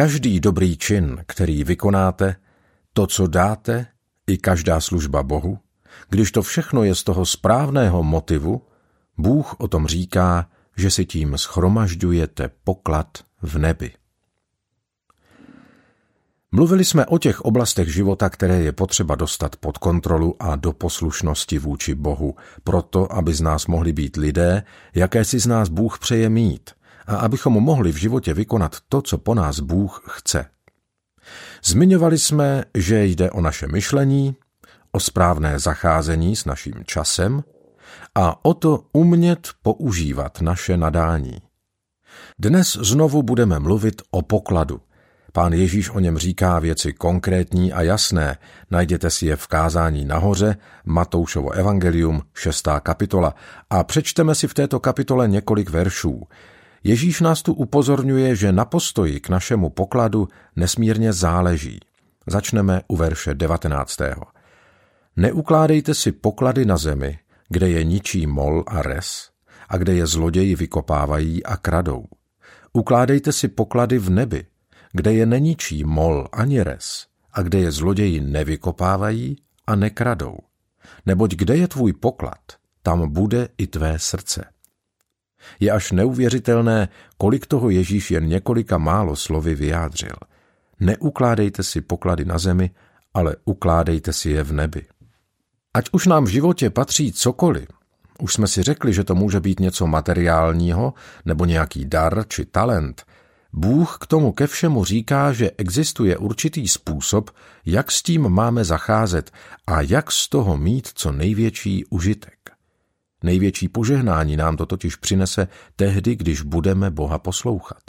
Každý dobrý čin, který vykonáte, to, co dáte, i každá služba Bohu, když to všechno je z toho správného motivu, Bůh o tom říká, že si tím schromažďujete poklad v nebi. Mluvili jsme o těch oblastech života, které je potřeba dostat pod kontrolu a do poslušnosti vůči Bohu, proto, aby z nás mohli být lidé, jaké si z nás Bůh přeje mít a abychom mohli v životě vykonat to, co po nás Bůh chce. Zmiňovali jsme, že jde o naše myšlení, o správné zacházení s naším časem a o to umět používat naše nadání. Dnes znovu budeme mluvit o pokladu, Pán Ježíš o něm říká věci konkrétní a jasné. Najděte si je v kázání nahoře, Matoušovo evangelium, šestá kapitola. A přečteme si v této kapitole několik veršů. Ježíš nás tu upozorňuje, že na postoji k našemu pokladu nesmírně záleží. Začneme u verše 19. Neukládejte si poklady na zemi, kde je ničí mol a res, a kde je zloději vykopávají a kradou. Ukládejte si poklady v nebi, kde je neničí mol ani res a kde je zloději nevykopávají a nekradou. Neboť kde je tvůj poklad, tam bude i tvé srdce. Je až neuvěřitelné, kolik toho Ježíš jen několika málo slovy vyjádřil. Neukládejte si poklady na zemi, ale ukládejte si je v nebi. Ať už nám v životě patří cokoliv, už jsme si řekli, že to může být něco materiálního nebo nějaký dar či talent, Bůh k tomu ke všemu říká, že existuje určitý způsob, jak s tím máme zacházet a jak z toho mít co největší užitek. Největší požehnání nám to totiž přinese tehdy, když budeme Boha poslouchat.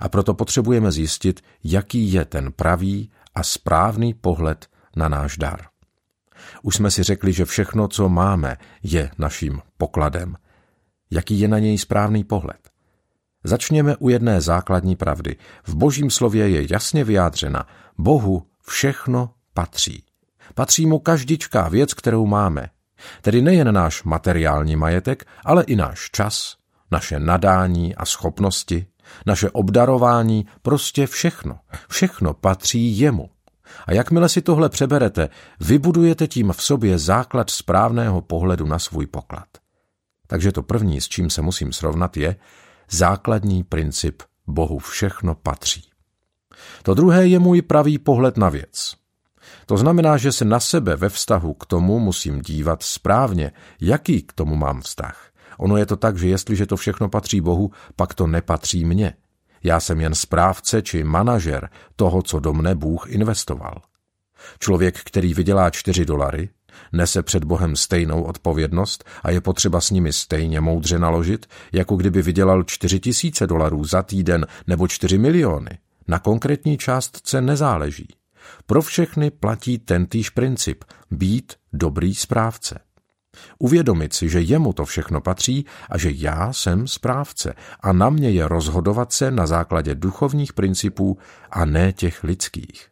A proto potřebujeme zjistit, jaký je ten pravý a správný pohled na náš dar. Už jsme si řekli, že všechno, co máme, je naším pokladem. Jaký je na něj správný pohled? Začněme u jedné základní pravdy. V božím slově je jasně vyjádřena. Bohu všechno patří. Patří mu každičká věc, kterou máme. Tedy nejen náš materiální majetek, ale i náš čas, naše nadání a schopnosti, naše obdarování, prostě všechno. Všechno patří jemu. A jakmile si tohle přeberete, vybudujete tím v sobě základ správného pohledu na svůj poklad. Takže to první, s čím se musím srovnat, je, základní princip Bohu všechno patří. To druhé je můj pravý pohled na věc. To znamená, že se na sebe ve vztahu k tomu musím dívat správně, jaký k tomu mám vztah. Ono je to tak, že jestliže to všechno patří Bohu, pak to nepatří mně. Já jsem jen správce či manažer toho, co do mne Bůh investoval. Člověk, který vydělá čtyři dolary, nese před Bohem stejnou odpovědnost a je potřeba s nimi stejně moudře naložit, jako kdyby vydělal čtyři tisíce dolarů za týden nebo čtyři miliony. Na konkrétní částce nezáleží. Pro všechny platí tentýž princip – být dobrý správce. Uvědomit si, že jemu to všechno patří a že já jsem správce a na mě je rozhodovat se na základě duchovních principů a ne těch lidských.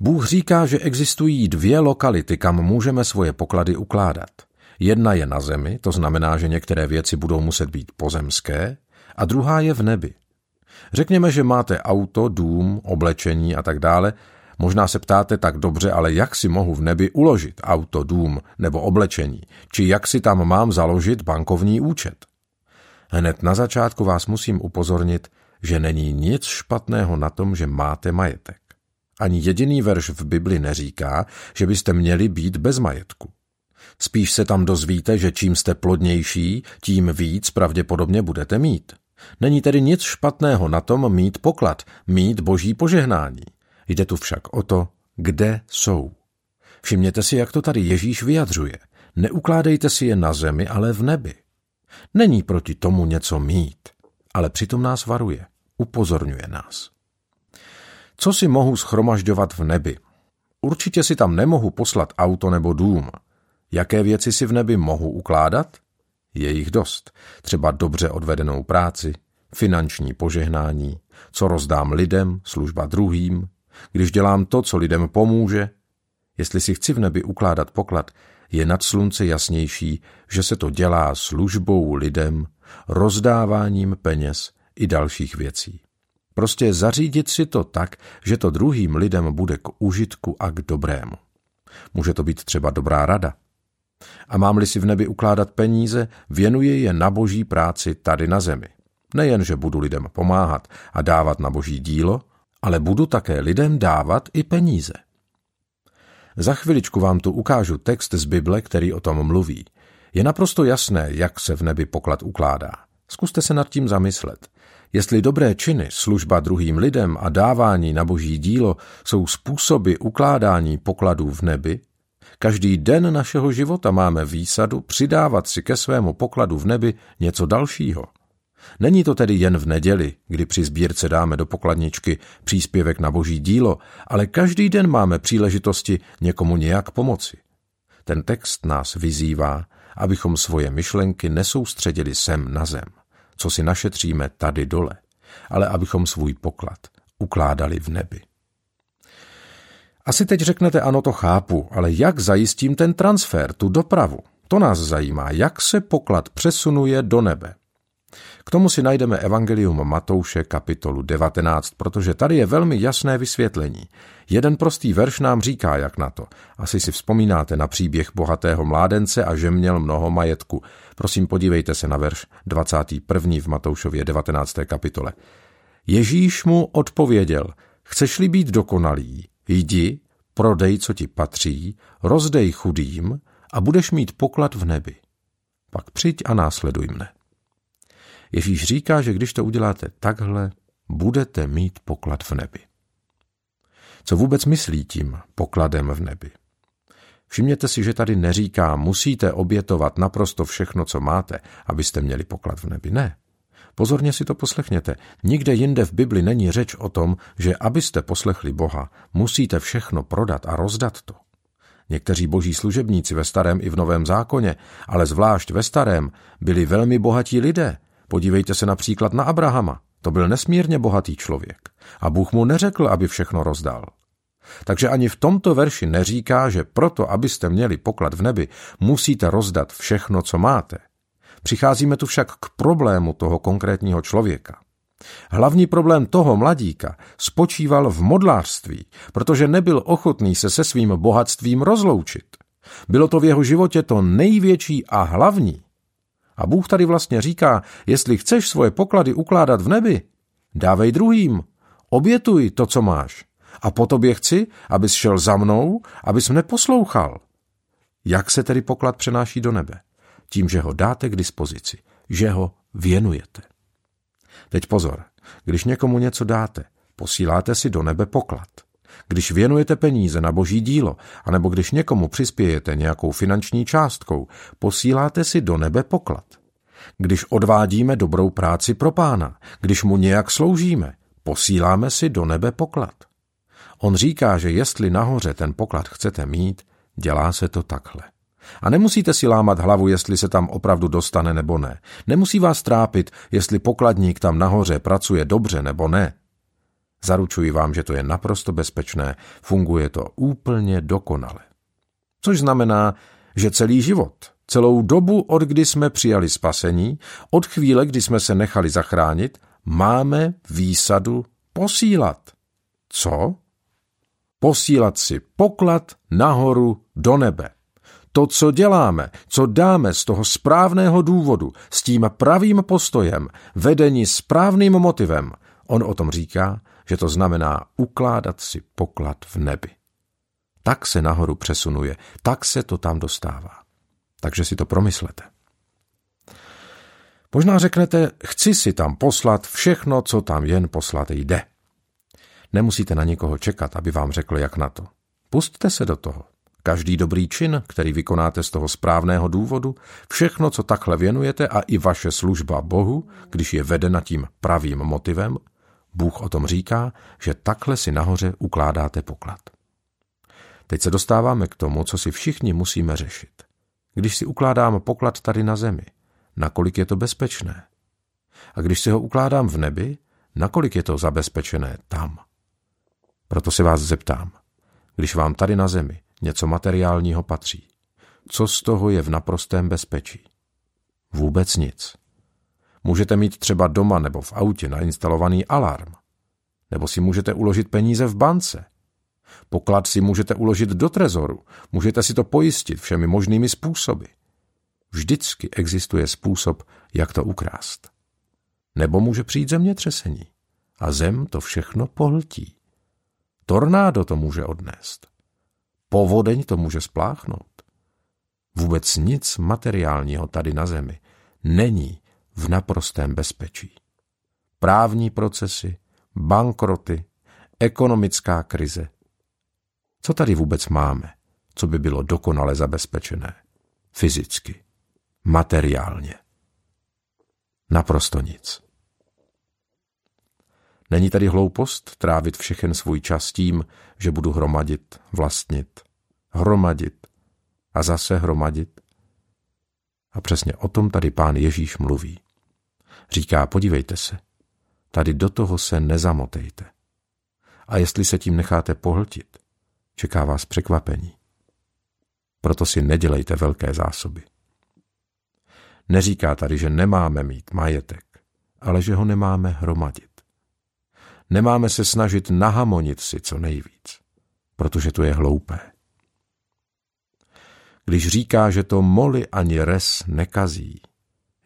Bůh říká, že existují dvě lokality, kam můžeme svoje poklady ukládat. Jedna je na zemi, to znamená, že některé věci budou muset být pozemské, a druhá je v nebi. Řekněme, že máte auto, dům, oblečení a tak dále. Možná se ptáte tak dobře, ale jak si mohu v nebi uložit auto, dům nebo oblečení, či jak si tam mám založit bankovní účet. Hned na začátku vás musím upozornit, že není nic špatného na tom, že máte majetek. Ani jediný verš v Bibli neříká, že byste měli být bez majetku. Spíš se tam dozvíte, že čím jste plodnější, tím víc pravděpodobně budete mít. Není tedy nic špatného na tom mít poklad, mít boží požehnání. Jde tu však o to, kde jsou. Všimněte si, jak to tady Ježíš vyjadřuje. Neukládejte si je na zemi, ale v nebi. Není proti tomu něco mít, ale přitom nás varuje, upozorňuje nás. Co si mohu schromažďovat v nebi? Určitě si tam nemohu poslat auto nebo dům. Jaké věci si v nebi mohu ukládat? Je jich dost. Třeba dobře odvedenou práci, finanční požehnání, co rozdám lidem, služba druhým, když dělám to, co lidem pomůže. Jestli si chci v nebi ukládat poklad, je nad slunce jasnější, že se to dělá službou lidem, rozdáváním peněz i dalších věcí. Prostě zařídit si to tak, že to druhým lidem bude k užitku a k dobrému. Může to být třeba dobrá rada. A mám-li si v nebi ukládat peníze, věnuji je na boží práci tady na zemi. Nejen, že budu lidem pomáhat a dávat na boží dílo, ale budu také lidem dávat i peníze. Za chviličku vám tu ukážu text z Bible, který o tom mluví. Je naprosto jasné, jak se v nebi poklad ukládá. Zkuste se nad tím zamyslet. Jestli dobré činy, služba druhým lidem a dávání na boží dílo jsou způsoby ukládání pokladů v nebi, každý den našeho života máme výsadu přidávat si ke svému pokladu v nebi něco dalšího. Není to tedy jen v neděli, kdy při sbírce dáme do pokladničky příspěvek na boží dílo, ale každý den máme příležitosti někomu nějak pomoci. Ten text nás vyzývá, abychom svoje myšlenky nesoustředili sem na zem, co si našetříme tady dole, ale abychom svůj poklad ukládali v nebi. Asi teď řeknete, ano, to chápu, ale jak zajistím ten transfer, tu dopravu? To nás zajímá, jak se poklad přesunuje do nebe. K tomu si najdeme Evangelium Matouše kapitolu 19, protože tady je velmi jasné vysvětlení. Jeden prostý verš nám říká, jak na to. Asi si vzpomínáte na příběh bohatého mládence a že měl mnoho majetku. Prosím, podívejte se na verš 21. v Matoušově 19. kapitole. Ježíš mu odpověděl, chceš-li být dokonalý, jdi, prodej, co ti patří, rozdej chudým a budeš mít poklad v nebi. Pak přijď a následuj mne. Ježíš říká, že když to uděláte takhle, budete mít poklad v nebi. Co vůbec myslí tím pokladem v nebi? Všimněte si, že tady neříká, musíte obětovat naprosto všechno, co máte, abyste měli poklad v nebi. Ne. Pozorně si to poslechněte. Nikde jinde v Bibli není řeč o tom, že abyste poslechli Boha, musíte všechno prodat a rozdat to. Někteří boží služebníci ve starém i v novém zákoně, ale zvlášť ve starém, byli velmi bohatí lidé, Podívejte se například na Abrahama. To byl nesmírně bohatý člověk. A Bůh mu neřekl, aby všechno rozdal. Takže ani v tomto verši neříká, že proto, abyste měli poklad v nebi, musíte rozdat všechno, co máte. Přicházíme tu však k problému toho konkrétního člověka. Hlavní problém toho mladíka spočíval v modlářství, protože nebyl ochotný se se svým bohatstvím rozloučit. Bylo to v jeho životě to největší a hlavní, a Bůh tady vlastně říká, jestli chceš svoje poklady ukládat v nebi, dávej druhým, obětuj to, co máš. A po tobě chci, abys šel za mnou, abys mne poslouchal. Jak se tedy poklad přenáší do nebe? Tím, že ho dáte k dispozici, že ho věnujete. Teď pozor, když někomu něco dáte, posíláte si do nebe poklad. Když věnujete peníze na boží dílo, anebo když někomu přispějete nějakou finanční částkou, posíláte si do nebe poklad. Když odvádíme dobrou práci pro pána, když mu nějak sloužíme, posíláme si do nebe poklad. On říká, že jestli nahoře ten poklad chcete mít, dělá se to takhle. A nemusíte si lámat hlavu, jestli se tam opravdu dostane nebo ne. Nemusí vás trápit, jestli pokladník tam nahoře pracuje dobře nebo ne. Zaručuji vám, že to je naprosto bezpečné, funguje to úplně dokonale. Což znamená, že celý život, celou dobu, od kdy jsme přijali spasení, od chvíle, kdy jsme se nechali zachránit, máme výsadu posílat. Co? Posílat si poklad nahoru do nebe. To, co děláme, co dáme z toho správného důvodu, s tím pravým postojem, vedení správným motivem, on o tom říká, že to znamená ukládat si poklad v nebi. Tak se nahoru přesunuje, tak se to tam dostává. Takže si to promyslete. Možná řeknete, chci si tam poslat všechno, co tam jen poslat jde. Nemusíte na nikoho čekat, aby vám řekl, jak na to. Pustte se do toho. Každý dobrý čin, který vykonáte z toho správného důvodu, všechno, co takhle věnujete a i vaše služba Bohu, když je vedena tím pravým motivem, Bůh o tom říká, že takhle si nahoře ukládáte poklad. Teď se dostáváme k tomu, co si všichni musíme řešit. Když si ukládám poklad tady na zemi, nakolik je to bezpečné? A když si ho ukládám v nebi, nakolik je to zabezpečené tam? Proto se vás zeptám, když vám tady na zemi něco materiálního patří, co z toho je v naprostém bezpečí? Vůbec nic. Můžete mít třeba doma nebo v autě nainstalovaný alarm. Nebo si můžete uložit peníze v bance. Poklad si můžete uložit do trezoru. Můžete si to pojistit všemi možnými způsoby. Vždycky existuje způsob, jak to ukrást. Nebo může přijít zemětřesení a zem to všechno pohltí. Tornádo to může odnést. Povodeň to může spláchnout. Vůbec nic materiálního tady na zemi není v naprostém bezpečí. Právní procesy, bankroty, ekonomická krize. Co tady vůbec máme, co by bylo dokonale zabezpečené? Fyzicky, materiálně. Naprosto nic. Není tady hloupost trávit všechen svůj čas tím, že budu hromadit, vlastnit, hromadit a zase hromadit? A přesně o tom tady pán Ježíš mluví. Říká, podívejte se, tady do toho se nezamotejte. A jestli se tím necháte pohltit, čeká vás překvapení. Proto si nedělejte velké zásoby. Neříká tady, že nemáme mít majetek, ale že ho nemáme hromadit. Nemáme se snažit nahamonit si co nejvíc, protože to je hloupé. Když říká, že to moli ani res nekazí,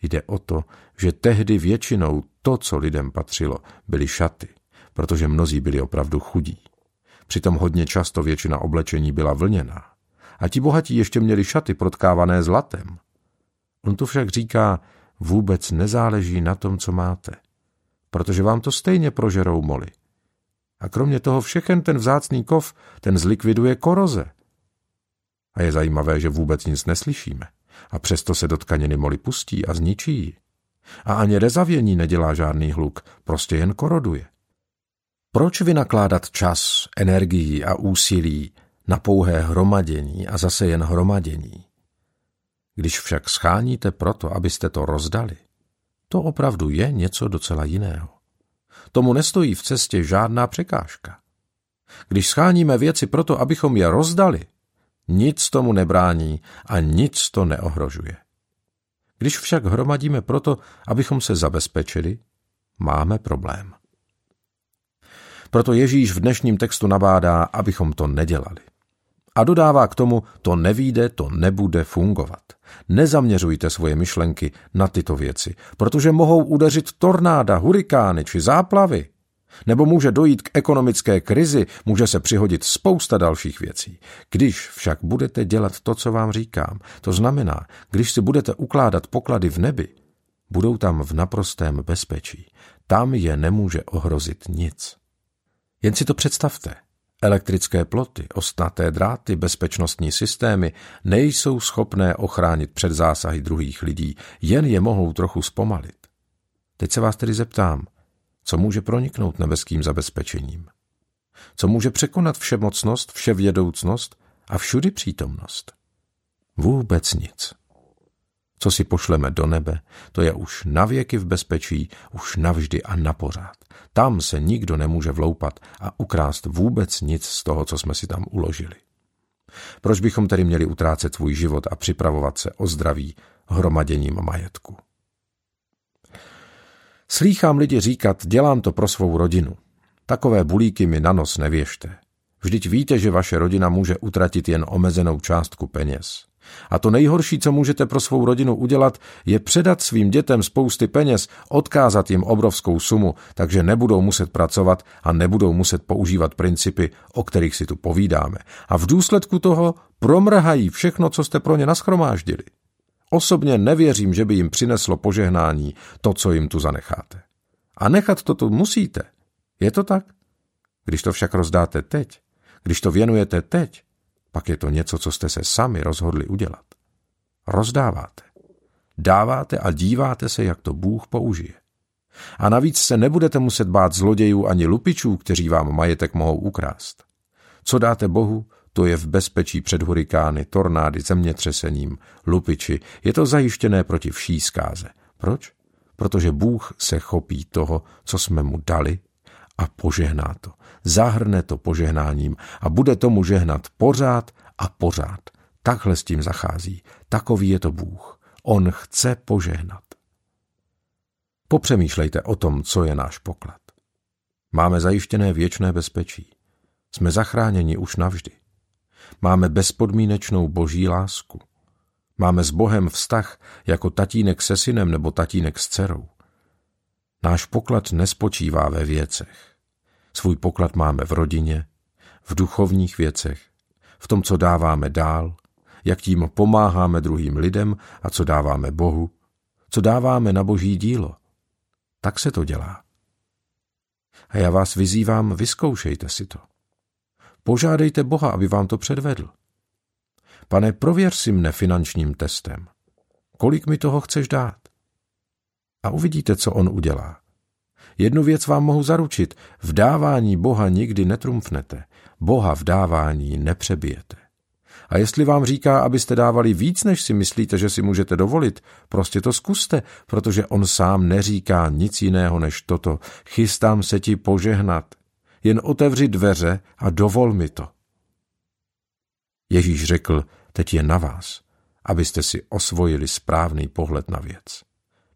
jde o to, že tehdy většinou to, co lidem patřilo, byly šaty, protože mnozí byli opravdu chudí. Přitom hodně často většina oblečení byla vlněná. A ti bohatí ještě měli šaty protkávané zlatem. On tu však říká, vůbec nezáleží na tom, co máte – protože vám to stejně prožerou moly. A kromě toho všechen ten vzácný kov, ten zlikviduje koroze. A je zajímavé, že vůbec nic neslyšíme. A přesto se do tkaniny moly pustí a zničí ji. A ani rezavění nedělá žádný hluk, prostě jen koroduje. Proč vynakládat čas, energii a úsilí na pouhé hromadění a zase jen hromadění? Když však scháníte proto, abyste to rozdali, to opravdu je něco docela jiného. Tomu nestojí v cestě žádná překážka. Když scháníme věci proto, abychom je rozdali, nic tomu nebrání a nic to neohrožuje. Když však hromadíme proto, abychom se zabezpečili, máme problém. Proto Ježíš v dnešním textu nabádá, abychom to nedělali. A dodává k tomu, to nevíde, to nebude fungovat. Nezaměřujte svoje myšlenky na tyto věci, protože mohou udeřit tornáda, hurikány či záplavy. Nebo může dojít k ekonomické krizi, může se přihodit spousta dalších věcí. Když však budete dělat to, co vám říkám, to znamená, když si budete ukládat poklady v nebi, budou tam v naprostém bezpečí. Tam je nemůže ohrozit nic. Jen si to představte. Elektrické ploty, ostnaté dráty, bezpečnostní systémy nejsou schopné ochránit před zásahy druhých lidí, jen je mohou trochu zpomalit. Teď se vás tedy zeptám, co může proniknout nebeským zabezpečením? Co může překonat všemocnost, vševědoucnost a všudy přítomnost? Vůbec nic. Co si pošleme do nebe, to je už navěky v bezpečí, už navždy a napořád. Tam se nikdo nemůže vloupat a ukrást vůbec nic z toho, co jsme si tam uložili. Proč bychom tedy měli utrácet svůj život a připravovat se o zdraví hromaděním majetku? Slýchám lidi říkat, dělám to pro svou rodinu. Takové bulíky mi na nos nevěžte. Vždyť víte, že vaše rodina může utratit jen omezenou částku peněz. A to nejhorší, co můžete pro svou rodinu udělat, je předat svým dětem spousty peněz, odkázat jim obrovskou sumu, takže nebudou muset pracovat a nebudou muset používat principy, o kterých si tu povídáme. A v důsledku toho promrhají všechno, co jste pro ně naschromáždili. Osobně nevěřím, že by jim přineslo požehnání to, co jim tu zanecháte. A nechat to tu musíte. Je to tak? Když to však rozdáte teď, když to věnujete teď, pak je to něco, co jste se sami rozhodli udělat. Rozdáváte. Dáváte a díváte se, jak to Bůh použije. A navíc se nebudete muset bát zlodějů ani lupičů, kteří vám majetek mohou ukrást. Co dáte Bohu, to je v bezpečí před hurikány, tornády, zemětřesením, lupiči. Je to zajištěné proti vší zkáze. Proč? Protože Bůh se chopí toho, co jsme mu dali a požehná to. Zahrne to požehnáním a bude tomu žehnat pořád a pořád. Takhle s tím zachází. Takový je to Bůh. On chce požehnat. Popřemýšlejte o tom, co je náš poklad. Máme zajištěné věčné bezpečí. Jsme zachráněni už navždy. Máme bezpodmínečnou boží lásku. Máme s Bohem vztah jako tatínek se synem nebo tatínek s dcerou. Náš poklad nespočívá ve věcech. Svůj poklad máme v rodině, v duchovních věcech, v tom, co dáváme dál, jak tím pomáháme druhým lidem a co dáváme Bohu, co dáváme na boží dílo. Tak se to dělá. A já vás vyzývám, vyzkoušejte si to. Požádejte Boha, aby vám to předvedl. Pane, prověř si mne finančním testem. Kolik mi toho chceš dát? A uvidíte, co on udělá. Jednu věc vám mohu zaručit. V dávání Boha nikdy netrumfnete. Boha v dávání nepřebijete. A jestli vám říká, abyste dávali víc, než si myslíte, že si můžete dovolit, prostě to zkuste, protože on sám neříká nic jiného než toto. Chystám se ti požehnat. Jen otevři dveře a dovol mi to. Ježíš řekl, teď je na vás, abyste si osvojili správný pohled na věc.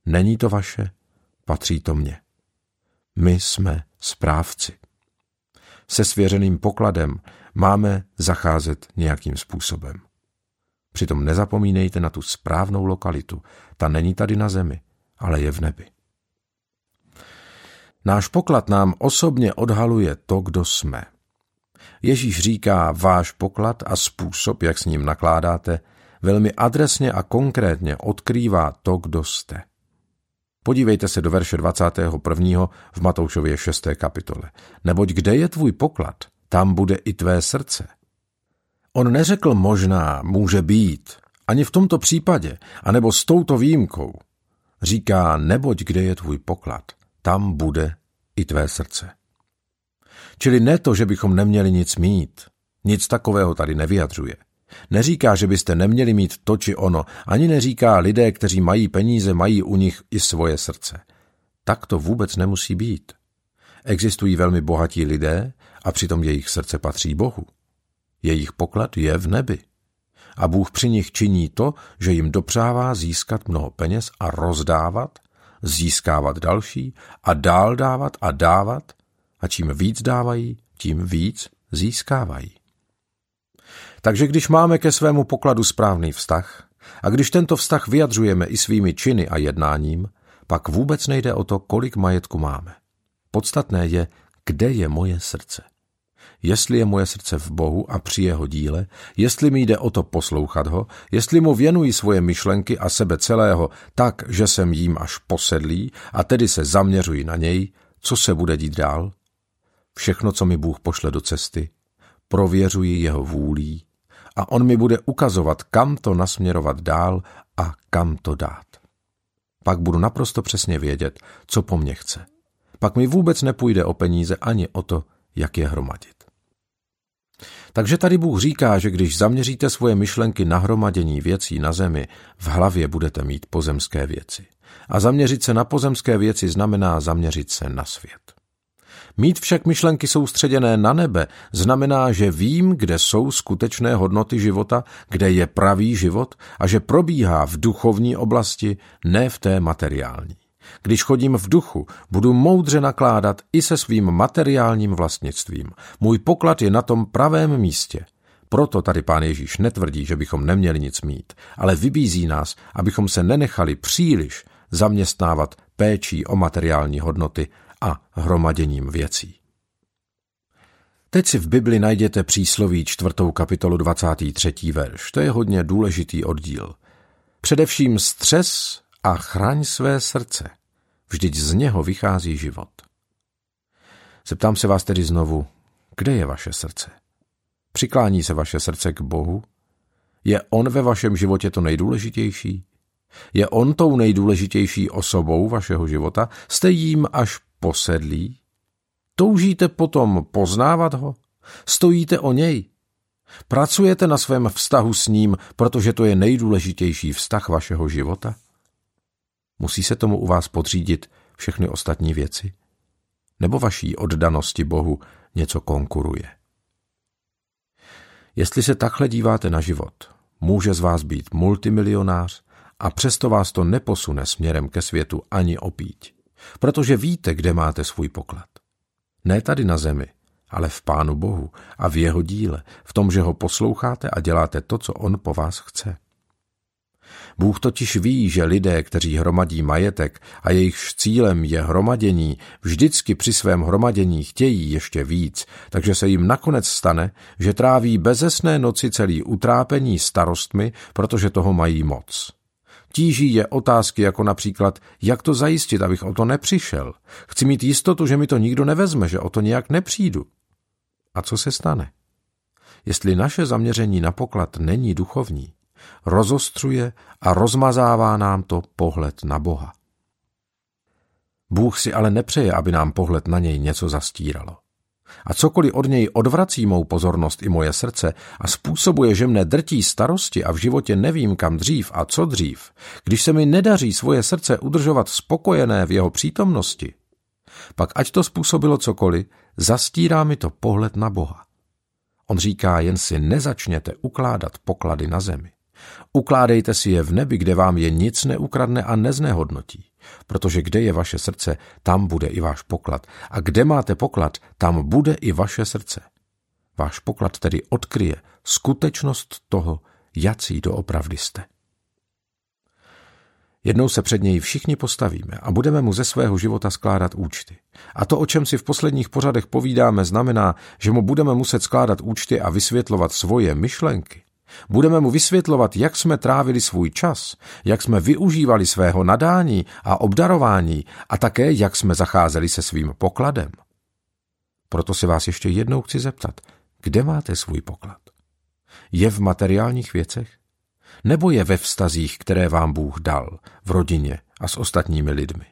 Není to vaše, patří to mně. My jsme správci. Se svěřeným pokladem máme zacházet nějakým způsobem. Přitom nezapomínejte na tu správnou lokalitu. Ta není tady na zemi, ale je v nebi. Náš poklad nám osobně odhaluje to, kdo jsme. Ježíš říká, váš poklad a způsob, jak s ním nakládáte, velmi adresně a konkrétně odkrývá to, kdo jste. Podívejte se do verše 21. v Matoušově 6. kapitole. Neboť kde je tvůj poklad, tam bude i tvé srdce. On neřekl možná, může být, ani v tomto případě, anebo s touto výjimkou. Říká, neboť kde je tvůj poklad, tam bude i tvé srdce. Čili ne to, že bychom neměli nic mít. Nic takového tady nevyjadřuje. Neříká, že byste neměli mít to či ono, ani neříká lidé, kteří mají peníze, mají u nich i svoje srdce. Tak to vůbec nemusí být. Existují velmi bohatí lidé a přitom jejich srdce patří Bohu. Jejich poklad je v nebi. A Bůh při nich činí to, že jim dopřává získat mnoho peněz a rozdávat, získávat další a dál dávat a dávat a čím víc dávají, tím víc získávají. Takže když máme ke svému pokladu správný vztah a když tento vztah vyjadřujeme i svými činy a jednáním, pak vůbec nejde o to, kolik majetku máme. Podstatné je, kde je moje srdce. Jestli je moje srdce v Bohu a při jeho díle, jestli mi jde o to poslouchat ho, jestli mu věnuji svoje myšlenky a sebe celého tak, že jsem jím až posedlý a tedy se zaměřuji na něj, co se bude dít dál? Všechno, co mi Bůh pošle do cesty, prověřuji jeho vůlí a on mi bude ukazovat, kam to nasměrovat dál a kam to dát. Pak budu naprosto přesně vědět, co po mně chce. Pak mi vůbec nepůjde o peníze ani o to, jak je hromadit. Takže tady Bůh říká, že když zaměříte svoje myšlenky na hromadění věcí na zemi, v hlavě budete mít pozemské věci. A zaměřit se na pozemské věci znamená zaměřit se na svět. Mít však myšlenky soustředěné na nebe znamená, že vím, kde jsou skutečné hodnoty života, kde je pravý život a že probíhá v duchovní oblasti, ne v té materiální. Když chodím v duchu, budu moudře nakládat i se svým materiálním vlastnictvím. Můj poklad je na tom pravém místě. Proto tady pán Ježíš netvrdí, že bychom neměli nic mít, ale vybízí nás, abychom se nenechali příliš zaměstnávat péčí o materiální hodnoty a hromaděním věcí. Teď si v Bibli najděte přísloví čtvrtou kapitolu 23. verš. To je hodně důležitý oddíl. Především střes a chraň své srdce. Vždyť z něho vychází život. Zeptám se vás tedy znovu, kde je vaše srdce? Přiklání se vaše srdce k Bohu? Je On ve vašem životě to nejdůležitější? Je On tou nejdůležitější osobou vašeho života? Jste jím až posedlí? Toužíte potom poznávat ho? Stojíte o něj? Pracujete na svém vztahu s ním, protože to je nejdůležitější vztah vašeho života? Musí se tomu u vás podřídit všechny ostatní věci? Nebo vaší oddanosti Bohu něco konkuruje? Jestli se takhle díváte na život, může z vás být multimilionář a přesto vás to neposune směrem ke světu ani opíť protože víte, kde máte svůj poklad. Ne tady na zemi, ale v Pánu Bohu a v jeho díle, v tom, že ho posloucháte a děláte to, co on po vás chce. Bůh totiž ví, že lidé, kteří hromadí majetek a jejichž cílem je hromadění, vždycky při svém hromadění chtějí ještě víc, takže se jim nakonec stane, že tráví bezesné noci celý utrápení starostmi, protože toho mají moc. Tíží je otázky jako například, jak to zajistit, abych o to nepřišel. Chci mít jistotu, že mi to nikdo nevezme, že o to nějak nepřijdu. A co se stane? Jestli naše zaměření na poklad není duchovní, rozostřuje a rozmazává nám to pohled na Boha. Bůh si ale nepřeje, aby nám pohled na něj něco zastíralo. A cokoliv od něj odvrací mou pozornost i moje srdce a způsobuje, že mne drtí starosti a v životě nevím kam dřív a co dřív, když se mi nedaří svoje srdce udržovat spokojené v jeho přítomnosti, pak ať to způsobilo cokoliv, zastírá mi to pohled na Boha. On říká, jen si nezačněte ukládat poklady na zemi. Ukládejte si je v nebi, kde vám je nic neukradne a neznehodnotí. Protože kde je vaše srdce, tam bude i váš poklad. A kde máte poklad, tam bude i vaše srdce. Váš poklad tedy odkryje skutečnost toho, jací doopravdy jste. Jednou se před něj všichni postavíme a budeme mu ze svého života skládat účty. A to, o čem si v posledních pořadech povídáme, znamená, že mu budeme muset skládat účty a vysvětlovat svoje myšlenky. Budeme mu vysvětlovat, jak jsme trávili svůj čas, jak jsme využívali svého nadání a obdarování a také, jak jsme zacházeli se svým pokladem. Proto se vás ještě jednou chci zeptat, kde máte svůj poklad? Je v materiálních věcech? Nebo je ve vztazích, které vám Bůh dal, v rodině a s ostatními lidmi?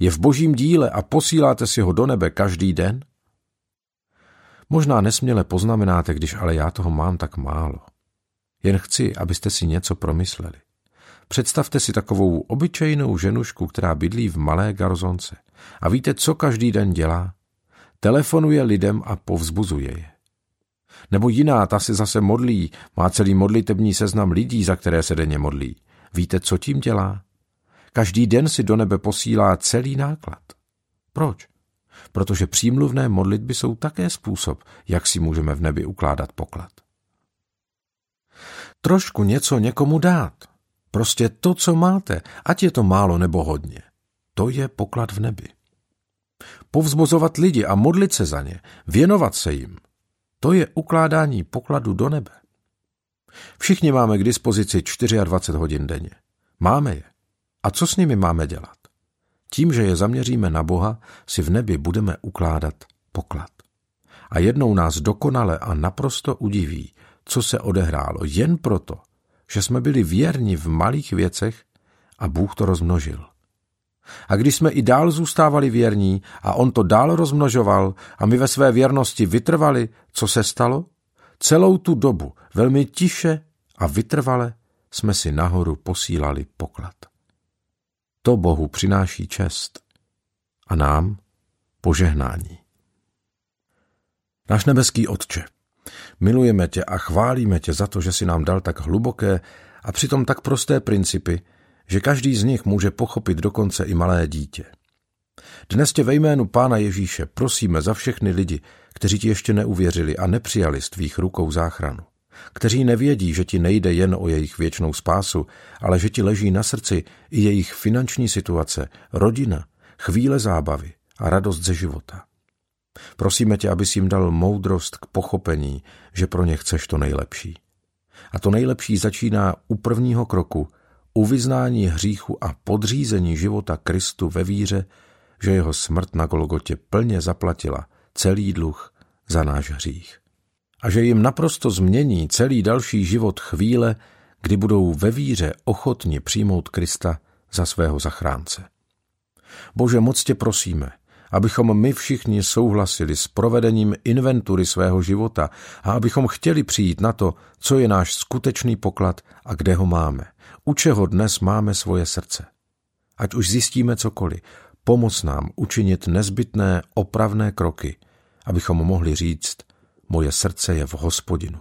Je v božím díle a posíláte si ho do nebe každý den? Možná nesměle poznamenáte, když ale já toho mám tak málo. Jen chci, abyste si něco promysleli. Představte si takovou obyčejnou ženušku, která bydlí v malé garzonce. A víte, co každý den dělá? Telefonuje lidem a povzbuzuje je. Nebo jiná, ta se zase modlí, má celý modlitební seznam lidí, za které se denně modlí. Víte, co tím dělá? Každý den si do nebe posílá celý náklad. Proč? Protože přímluvné modlitby jsou také způsob, jak si můžeme v nebi ukládat poklad. Trošku něco někomu dát. Prostě to, co máte, ať je to málo nebo hodně. To je poklad v nebi. Povzbozovat lidi a modlit se za ně, věnovat se jim. To je ukládání pokladu do nebe. Všichni máme k dispozici 24 hodin denně. Máme je. A co s nimi máme dělat? Tím, že je zaměříme na Boha, si v nebi budeme ukládat poklad. A jednou nás dokonale a naprosto udiví, co se odehrálo, jen proto, že jsme byli věrni v malých věcech a Bůh to rozmnožil. A když jsme i dál zůstávali věrní a on to dál rozmnožoval a my ve své věrnosti vytrvali, co se stalo? Celou tu dobu velmi tiše a vytrvale jsme si nahoru posílali poklad. To Bohu přináší čest a nám požehnání. Náš nebeský Otče, Milujeme tě a chválíme tě za to, že si nám dal tak hluboké a přitom tak prosté principy, že každý z nich může pochopit dokonce i malé dítě. Dnes tě ve jménu Pána Ježíše prosíme za všechny lidi, kteří ti ještě neuvěřili a nepřijali z tvých rukou záchranu, kteří nevědí, že ti nejde jen o jejich věčnou spásu, ale že ti leží na srdci i jejich finanční situace, rodina, chvíle zábavy a radost ze života. Prosíme tě, abys jim dal moudrost k pochopení, že pro ně chceš to nejlepší. A to nejlepší začíná u prvního kroku, u vyznání hříchu a podřízení života Kristu ve víře, že jeho smrt na Golgotě plně zaplatila celý dluh za náš hřích. A že jim naprosto změní celý další život chvíle, kdy budou ve víře ochotni přijmout Krista za svého zachránce. Bože, moc tě prosíme, abychom my všichni souhlasili s provedením inventury svého života a abychom chtěli přijít na to, co je náš skutečný poklad a kde ho máme, u čeho dnes máme svoje srdce. Ať už zjistíme cokoliv, pomoc nám učinit nezbytné opravné kroky, abychom mohli říct, moje srdce je v hospodinu,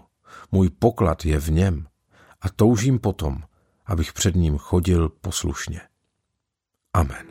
můj poklad je v něm a toužím potom, abych před ním chodil poslušně. Amen.